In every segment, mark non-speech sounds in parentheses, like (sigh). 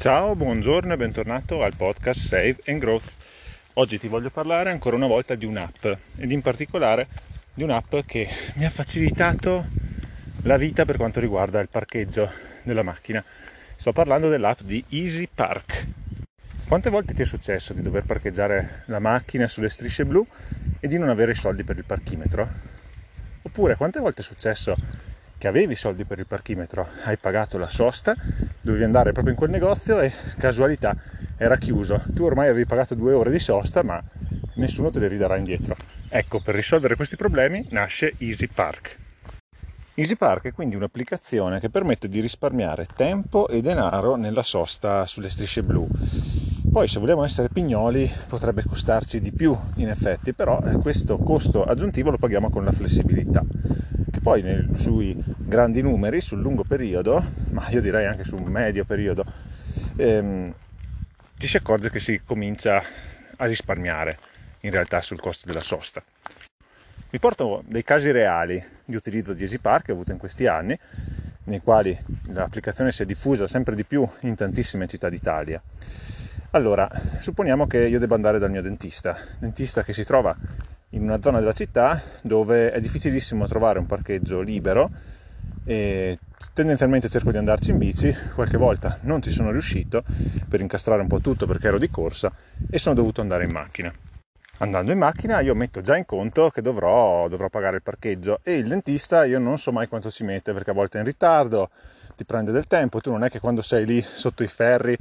Ciao, buongiorno e bentornato al podcast Save and Growth. Oggi ti voglio parlare ancora una volta di un'app ed in particolare di un'app che mi ha facilitato la vita per quanto riguarda il parcheggio della macchina. Sto parlando dell'app di Easy Park. Quante volte ti è successo di dover parcheggiare la macchina sulle strisce blu e di non avere i soldi per il parchimetro? Oppure quante volte è successo che avevi i soldi per il parchimetro, hai pagato la sosta, dovevi andare proprio in quel negozio e casualità era chiuso. Tu ormai avevi pagato due ore di sosta, ma nessuno te le ridarà indietro. Ecco, per risolvere questi problemi nasce Easy Park. Easy Park è quindi un'applicazione che permette di risparmiare tempo e denaro nella sosta sulle strisce blu. Poi se vogliamo essere pignoli potrebbe costarci di più in effetti, però eh, questo costo aggiuntivo lo paghiamo con la flessibilità poi nel, sui grandi numeri, sul lungo periodo, ma io direi anche sul medio periodo, ehm, ci si accorge che si comincia a risparmiare in realtà sul costo della sosta. Vi porto dei casi reali di utilizzo di EasyPark che ho avuto in questi anni, nei quali l'applicazione si è diffusa sempre di più in tantissime città d'Italia. Allora, supponiamo che io debba andare dal mio dentista, dentista che si trova in una zona della città dove è difficilissimo trovare un parcheggio libero e tendenzialmente cerco di andarci in bici, qualche volta non ci sono riuscito per incastrare un po' tutto perché ero di corsa e sono dovuto andare in macchina. Andando in macchina io metto già in conto che dovrò, dovrò pagare il parcheggio e il dentista io non so mai quanto ci mette perché a volte è in ritardo, ti prende del tempo, tu non è che quando sei lì sotto i ferri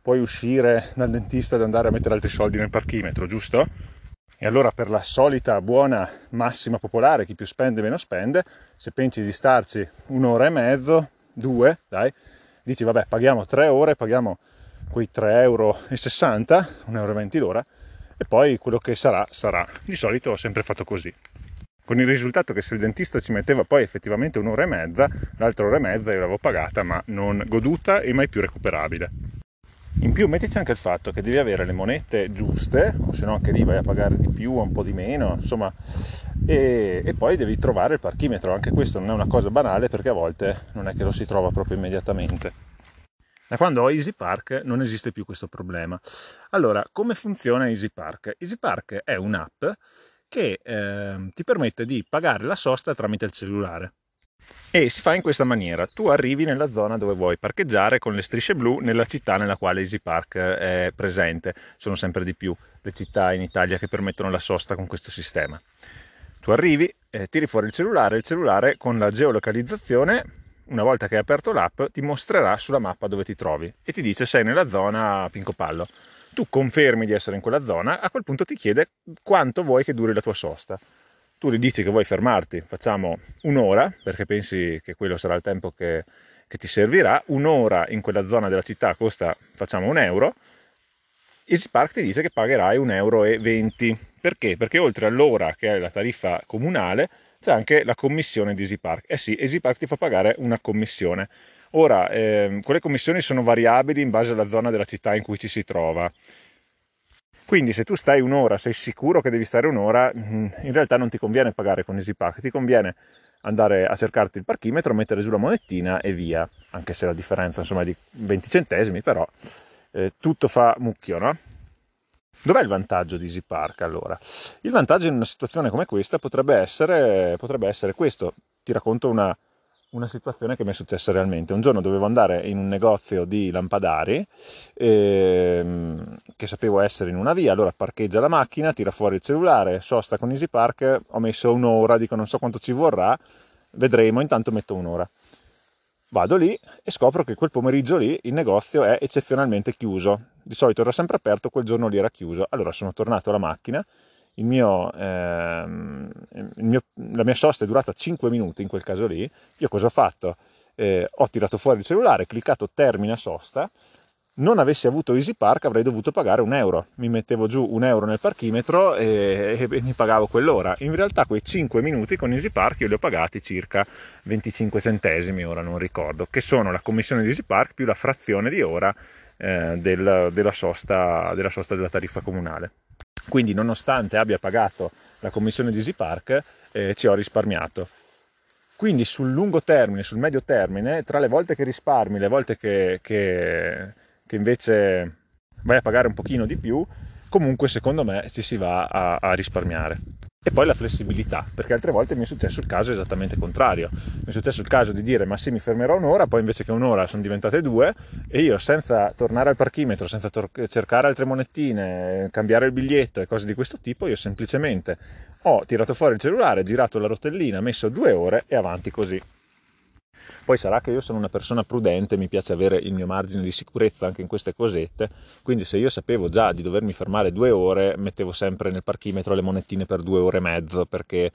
puoi uscire dal dentista ed andare a mettere altri soldi nel parchimetro, giusto? E allora per la solita buona massima popolare, chi più spende meno spende, se pensi di starci un'ora e mezzo, due, dai, dici vabbè paghiamo tre ore, paghiamo quei 3,60 euro, 1,20 euro l'ora e poi quello che sarà sarà. Di solito ho sempre fatto così. Con il risultato che se il dentista ci metteva poi effettivamente un'ora e mezza, l'altra ora e mezza io l'avevo pagata ma non goduta e mai più recuperabile. In più mettici anche il fatto che devi avere le monete giuste, o se no anche lì vai a pagare di più un po' di meno, insomma, e, e, poi devi trovare il parchimetro. Anche questo non è una cosa banale perché a volte non è che lo si trova proprio immediatamente. Da quando ho Easy Park non esiste più questo problema. Allora, come funziona Easy Park? Easy Park è un'app che eh, ti permette di pagare la sosta tramite il cellulare e si fa in questa maniera. Tu arrivi nella zona dove vuoi parcheggiare con le strisce blu nella città nella quale Easy Park è presente. Sono sempre di più le città in Italia che permettono la sosta con questo sistema. Tu arrivi, eh, tiri fuori il cellulare, il cellulare con la geolocalizzazione, una volta che hai aperto l'app, ti mostrerà sulla mappa dove ti trovi e ti dice sei nella zona Pinco Pallo. Tu confermi di essere in quella zona, a quel punto ti chiede quanto vuoi che duri la tua sosta tu gli dici che vuoi fermarti, facciamo un'ora, perché pensi che quello sarà il tempo che, che ti servirà, un'ora in quella zona della città costa, facciamo un euro, Easy Park ti dice che pagherai 1,20 euro. Perché? Perché oltre all'ora che è la tariffa comunale c'è anche la commissione di Easy Park. Eh sì, Easy Park ti fa pagare una commissione. Ora, eh, quelle commissioni sono variabili in base alla zona della città in cui ci si trova. Quindi se tu stai un'ora, sei sicuro che devi stare un'ora, mm, in realtà non ti conviene pagare con EasyPark, ti conviene andare a cercarti il parchimetro, mettere giù la monettina e via, anche se la differenza insomma è di 20 centesimi, però eh, tutto fa mucchio, no? Dov'è il vantaggio di EasyPark allora? Il vantaggio in una situazione come questa potrebbe essere, potrebbe essere questo, ti racconto una, una situazione che mi è successa realmente. Un giorno dovevo andare in un negozio di lampadari ehm, che sapevo essere in una via, allora parcheggia la macchina, tira fuori il cellulare, sosta con Easy Park, ho messo un'ora, dico non so quanto ci vorrà, vedremo, intanto metto un'ora. Vado lì e scopro che quel pomeriggio lì il negozio è eccezionalmente chiuso. Di solito era sempre aperto, quel giorno lì era chiuso. Allora sono tornato alla macchina, mio, ehm, mio, la mia sosta è durata 5 minuti in quel caso lì, io cosa ho fatto? Eh, ho tirato fuori il cellulare, cliccato termina sosta, non avessi avuto Easy Park avrei dovuto pagare un euro, mi mettevo giù un euro nel parchimetro e, e, e mi pagavo quell'ora. In realtà quei 5 minuti con Easy Park io li ho pagati circa 25 centesimi, ora non ricordo, che sono la commissione di Easy Park più la frazione di ora eh, del, della, sosta, della sosta della tariffa comunale. Quindi nonostante abbia pagato la commissione di Easy eh, ci ho risparmiato. Quindi sul lungo termine, sul medio termine, tra le volte che risparmi, le volte che, che, che invece vai a pagare un pochino di più, comunque secondo me ci si va a, a risparmiare. E poi la flessibilità, perché altre volte mi è successo il caso esattamente contrario. Mi è successo il caso di dire ma sì mi fermerò un'ora, poi invece che un'ora sono diventate due e io senza tornare al parchimetro, senza tor- cercare altre monettine, cambiare il biglietto e cose di questo tipo, io semplicemente ho tirato fuori il cellulare, girato la rotellina, messo due ore e avanti così. Poi sarà che io sono una persona prudente, mi piace avere il mio margine di sicurezza anche in queste cosette, quindi se io sapevo già di dovermi fermare due ore, mettevo sempre nel parchimetro le monetine per due ore e mezzo, perché,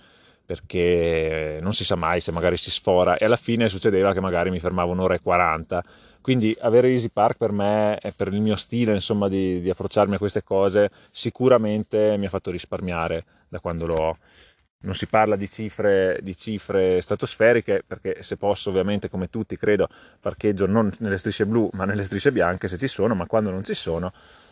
perché non si sa mai se magari si sfora e alla fine succedeva che magari mi fermavo un'ora e quaranta. Quindi avere Easy Park per me, per il mio stile insomma, di, di approcciarmi a queste cose, sicuramente mi ha fatto risparmiare da quando lo ho non si parla di cifre, di cifre, stratosferiche perché se posso ovviamente come tutti credo parcheggio non nelle strisce blu ma nelle strisce bianche se ci sono ma quando non ci sono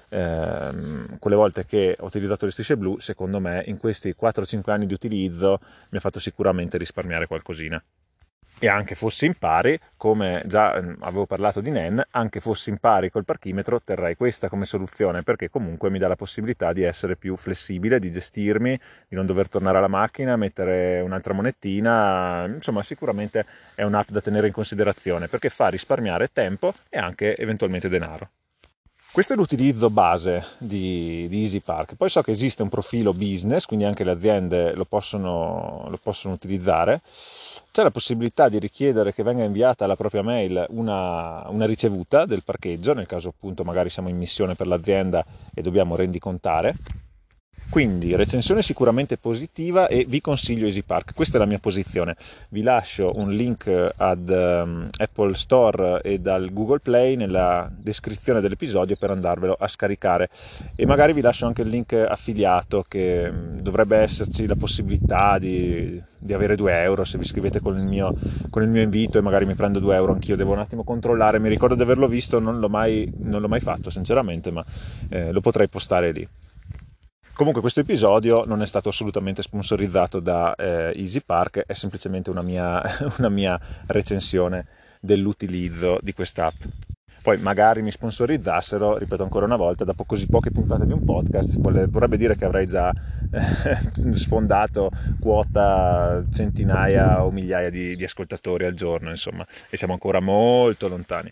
ehm, quelle volte che ho utilizzato le strisce blu secondo me in questi 4-5 anni di utilizzo mi ha fatto sicuramente risparmiare qualcosina e anche fossi in pari, come già ehm, avevo parlato di NEN, anche fossi in pari col parchimetro terrei questa come soluzione perché comunque mi dà la possibilità di essere più flessibile, di gestirmi, di non dover tornare alla macchina, mettere un'altra monettina, insomma sicuramente è un'app da tenere in considerazione perché fa risparmiare tempo e anche eventualmente denaro. Questo è l'utilizzo base di, di Easy. Poi so che esiste un profilo business, quindi anche le aziende lo possono, lo possono utilizzare. C'è la possibilità di richiedere che venga inviata alla propria mail una, una, ricevuta del parcheggio, nel caso appunto magari siamo in missione per l'azienda e dobbiamo rendicontare. Quindi recensione sicuramente positiva e vi consiglio Easy Park, questa è la mia posizione. Vi lascio un link ad um, Apple Store e dal Google Play nella descrizione dell'episodio per andarvelo a scaricare e magari vi lascio anche il link affiliato che um, dovrebbe esserci la possibilità di, di, avere 2 euro se vi iscrivete con il, mio, con il mio invito e magari mi prendo 2 euro anch'io, devo un attimo controllare, mi ricordo di averlo visto, non l'ho mai, non l'ho mai fatto sinceramente ma eh, lo potrei postare lì. Comunque questo episodio non è stato assolutamente sponsorizzato da eh, Easy Park, è semplicemente una mia, (laughs) una mia recensione dell'utilizzo di quest'app. Poi magari mi sponsorizzassero, ripeto ancora una volta, dopo così poche puntate di un podcast, vorrebbe dire che avrei già eh, (laughs) sfondato quota centinaia o migliaia di, di ascoltatori al giorno, insomma, e siamo ancora molto lontani.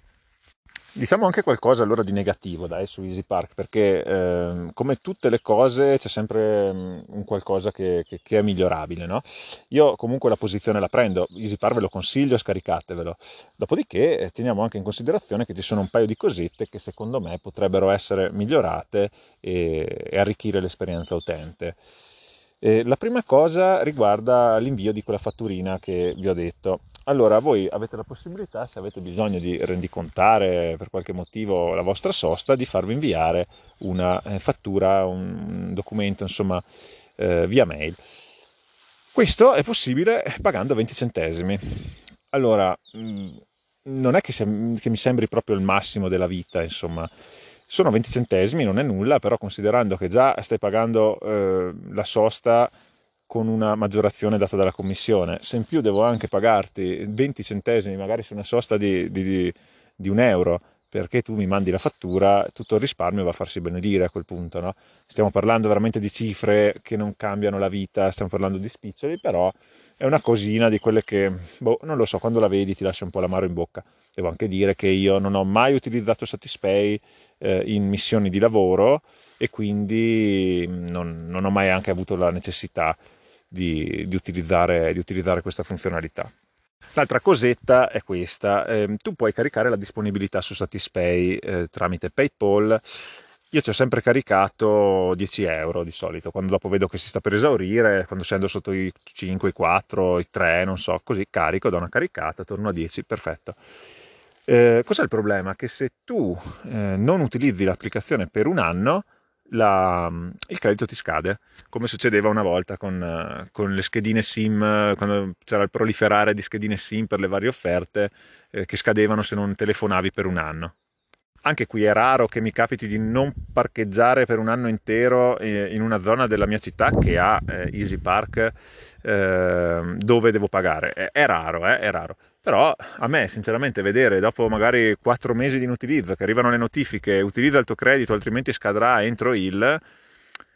Diciamo anche qualcosa allora di negativo dai, su Easy Park, perché eh, come tutte le cose c'è sempre um, un qualcosa che, che, che è migliorabile. No? Io comunque la posizione la prendo, Easy Park ve lo consiglio, scaricatevelo. Dopodiché eh, teniamo anche in considerazione che ci sono un paio di cosette che secondo me potrebbero essere migliorate e, e arricchire l'esperienza utente. Eh, la prima cosa riguarda l'invio di quella fatturina che vi ho detto. Allora, voi avete la possibilità, se avete bisogno di rendicontare per qualche motivo la vostra sosta, di farvi inviare una eh, fattura, un documento, insomma, eh, via mail. Questo è possibile pagando 20 centesimi. Allora, mm, non è che, che mi sembri proprio il massimo della vita, insomma sono 20 centesimi, non è nulla, però considerando che già stai pagando eh, la sosta con una maggiorazione data dalla commissione, se in più devo anche pagarti 20 centesimi, magari su una sosta di, di, di un euro, perché tu mi mandi la fattura, tutto il risparmio va a farsi benedire a quel punto. No? Stiamo parlando veramente di cifre che non cambiano la vita, stiamo parlando di spiccioli, però è una cosina di quelle che, boh, non lo so, quando la vedi ti lascia un po' l'amaro in bocca. Devo anche dire che io non ho mai utilizzato Satispay eh, in missioni di lavoro e quindi non, non, ho mai anche avuto la necessità di, di, utilizzare, di utilizzare questa funzionalità. L'altra cosetta è questa, eh, tu puoi caricare la disponibilità su Satispay eh, tramite PayPal. Io ci ho sempre caricato 10 euro di solito, quando dopo vedo che si sta per esaurire, quando scendo sotto i 5, i 4, i 3, non so, così carico, do una caricata, torno a 10, perfetto. Eh, cos'è il problema? Che se tu eh, non utilizzi l'applicazione per un anno, la, il credito ti scade, come succedeva una volta con, uh, con, le schedine SIM, quando c'era il proliferare di schedine SIM per le varie offerte eh, che scadevano se non telefonavi per un anno. Anche qui è raro che mi capiti di non parcheggiare per un anno intero eh, in una zona della mia città che ha eh, Easy Park eh, dove devo pagare. È, è raro, eh, è raro Però a me, sinceramente, vedere dopo magari 4 mesi di inutilizzo che arrivano le notifiche, utilizza il tuo credito, altrimenti scadrà entro il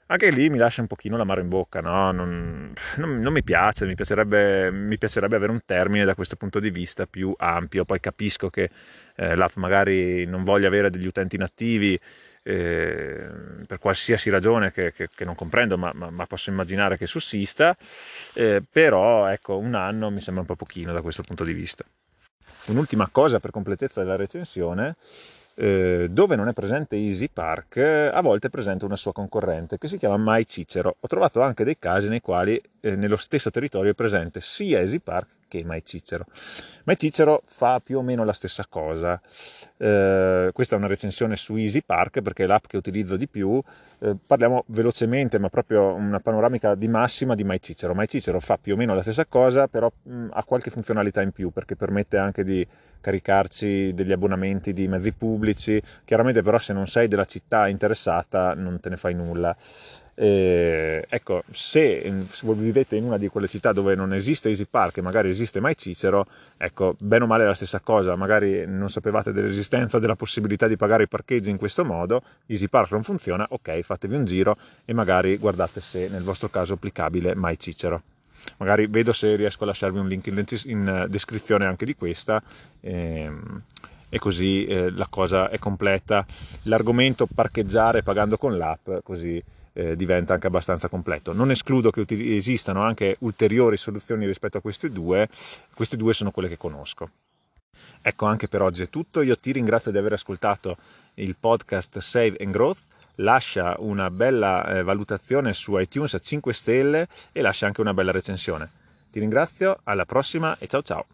anche lì mi lascia un pochino l'amaro in bocca, no? non, non, non, mi piace, mi piacerebbe, mi piacerebbe, avere un termine da questo punto di vista più ampio, poi capisco che eh, l'app magari non voglia avere degli utenti inattivi eh, per qualsiasi ragione che, che, che non comprendo, ma, ma, ma, posso immaginare che sussista, eh, però ecco, un anno mi sembra un po' pochino da questo punto di vista. Un'ultima cosa per completezza della recensione eh, dove non è presente Easy Park, a volte è presente una sua concorrente che si chiama Mai Cicero. Ho trovato anche dei casi nei quali eh, nello stesso territorio è presente sia Easy Park che Mai Cicero. Mai Cicero fa più o meno la stessa cosa. Eh, questa è una recensione su Easy Park perché è l'app che utilizzo di più. Eh, parliamo velocemente, ma proprio una panoramica di massima di Mai Cicero. Mai Cicero fa più o meno la stessa cosa, però mh, ha qualche funzionalità in più perché permette anche di caricarci degli abbonamenti di mezzi pubblici. Chiaramente però se non sei della città interessata non te ne fai nulla. Eh, ecco, se, se vivete in una di quelle città dove non esiste Easy Park e magari esiste mai Cicero, ecco, bene o male è la stessa cosa, magari non sapevate dell'esistenza, della possibilità di pagare i parcheggi in questo modo, Easy Park non funziona, ok, fatevi un giro e magari guardate se nel vostro caso è applicabile mai Cicero. Magari vedo se riesco a lasciarvi un link in, descrizione anche di questa. Ehm, e così eh, la cosa è completa. L'argomento parcheggiare pagando con l'app, così eh, diventa anche abbastanza completo. Non escludo che uti- esistano anche ulteriori soluzioni rispetto a queste due, queste due sono quelle che conosco. Ecco, anche per oggi è tutto. Io ti ringrazio di aver ascoltato il podcast Save and Growth. Lascia una bella eh, valutazione su iTunes a 5 stelle e lascia anche una bella recensione. Ti ringrazio, alla prossima e ciao ciao!